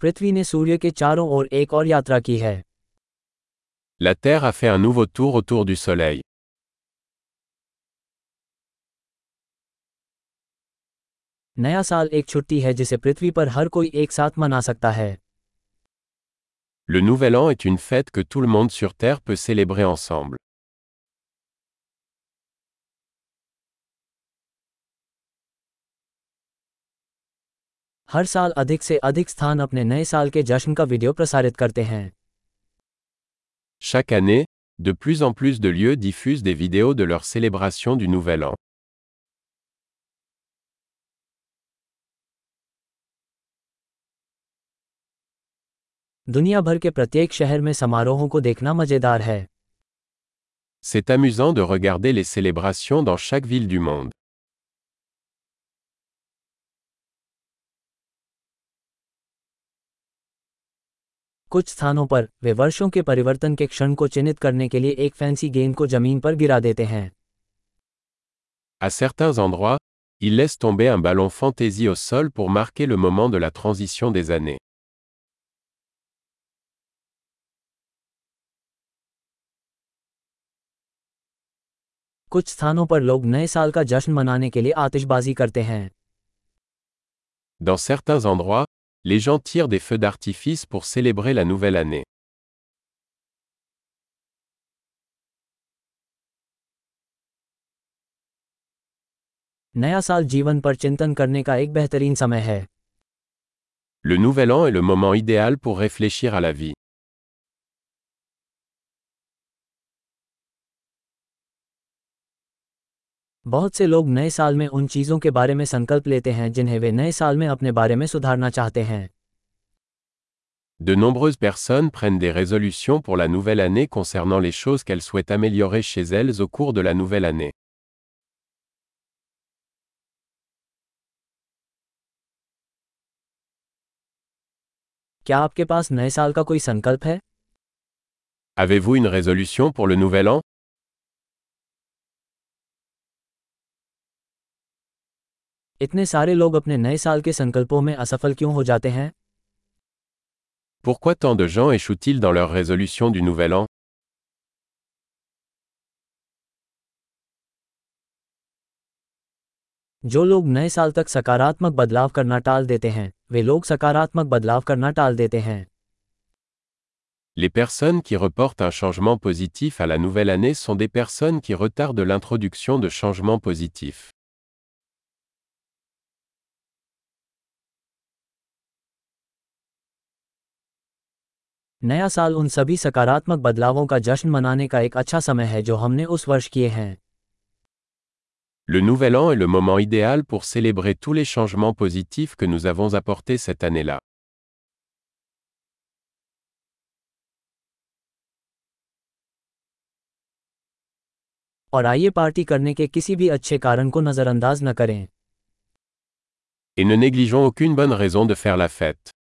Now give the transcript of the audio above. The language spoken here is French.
पृथ्वी ने सूर्य के चारों ओर एक और यात्रा की है La Terre a fait un nouveau tour autour du Soleil. नया साल एक छुट्टी है जिसे पृथ्वी पर हर कोई एक साथ मना सकता है Le Nouvel An est une fête que tout le monde sur Terre peut célébrer ensemble. हर साल अधिक से अधिक स्थान अपने नए साल के जश्न का वीडियो प्रसारित करते हैं Chaque année, de plus en plus de lieux diffusent des vidéos de leur célébration du Nouvel An. दुनिया भर के प्रत्येक शहर में समारोहों को देखना मजेदार है C'est amusant de regarder les célébrations dans chaque ville du monde. कुछ स्थानों पर वे वर्षों के परिवर्तन के क्षण को चिन्हित करने के लिए एक फैंसी गेंद को ज़मीन पर गिरा देते हैं À certains endroits, ils laissent tomber un ballon fantaisie au sol pour marquer le moment de la transition des années. कुछ स्थानों पर लोग नए साल का जश्न मनाने के लिए आतिशबाजी करते हैं Dans certains endroits, les gens tirent des feux d'artifice pour célébrer la nouvelle année. नया साल जीवन पर चिंतन करने का एक बेहतरीन समय है Le Nouvel An est le moment idéal pour réfléchir à la vie. बहुत से लोग नए साल में उन चीज़ों के बारे में संकल्प लेते हैं जिन्हें वे नए साल में अपने बारे में सुधारना चाहते हैं De nombreuses personnes prennent des résolutions pour la nouvelle année concernant les choses qu'elles souhaitent améliorer chez elles au cours de la nouvelle année. क्या आपके पास नए साल का कोई संकल्प है Avez-vous une résolution pour le Nouvel An इतने सारे लोग अपने नए साल के संकल्पों में असफल क्यों हो जाते हैं Pourquoi tant de gens échouent-ils dans leurs résolutions du Nouvel An जो लोग नए साल तक सकारात्मक बदलाव करना टाल देते हैं वे लोग सकारात्मक बदलाव करना टाल देते हैं Les personnes qui reportent un changement positif à la nouvelle année sont des personnes qui retardent l'introduction de changements positifs. नया साल उन सभी सकारात्मक बदलावों का जश्न मनाने का एक अच्छा समय है जो हमने उस वर्ष किए हैं Le Nouvel An est le moment idéal pour célébrer tous les changements positifs que nous avons apportés cette année-là. और आइए पार्टी करने के किसी भी अच्छे कारण को नज़रअंदाज न करें Et ne négligeons aucune bonne raison de faire la fête.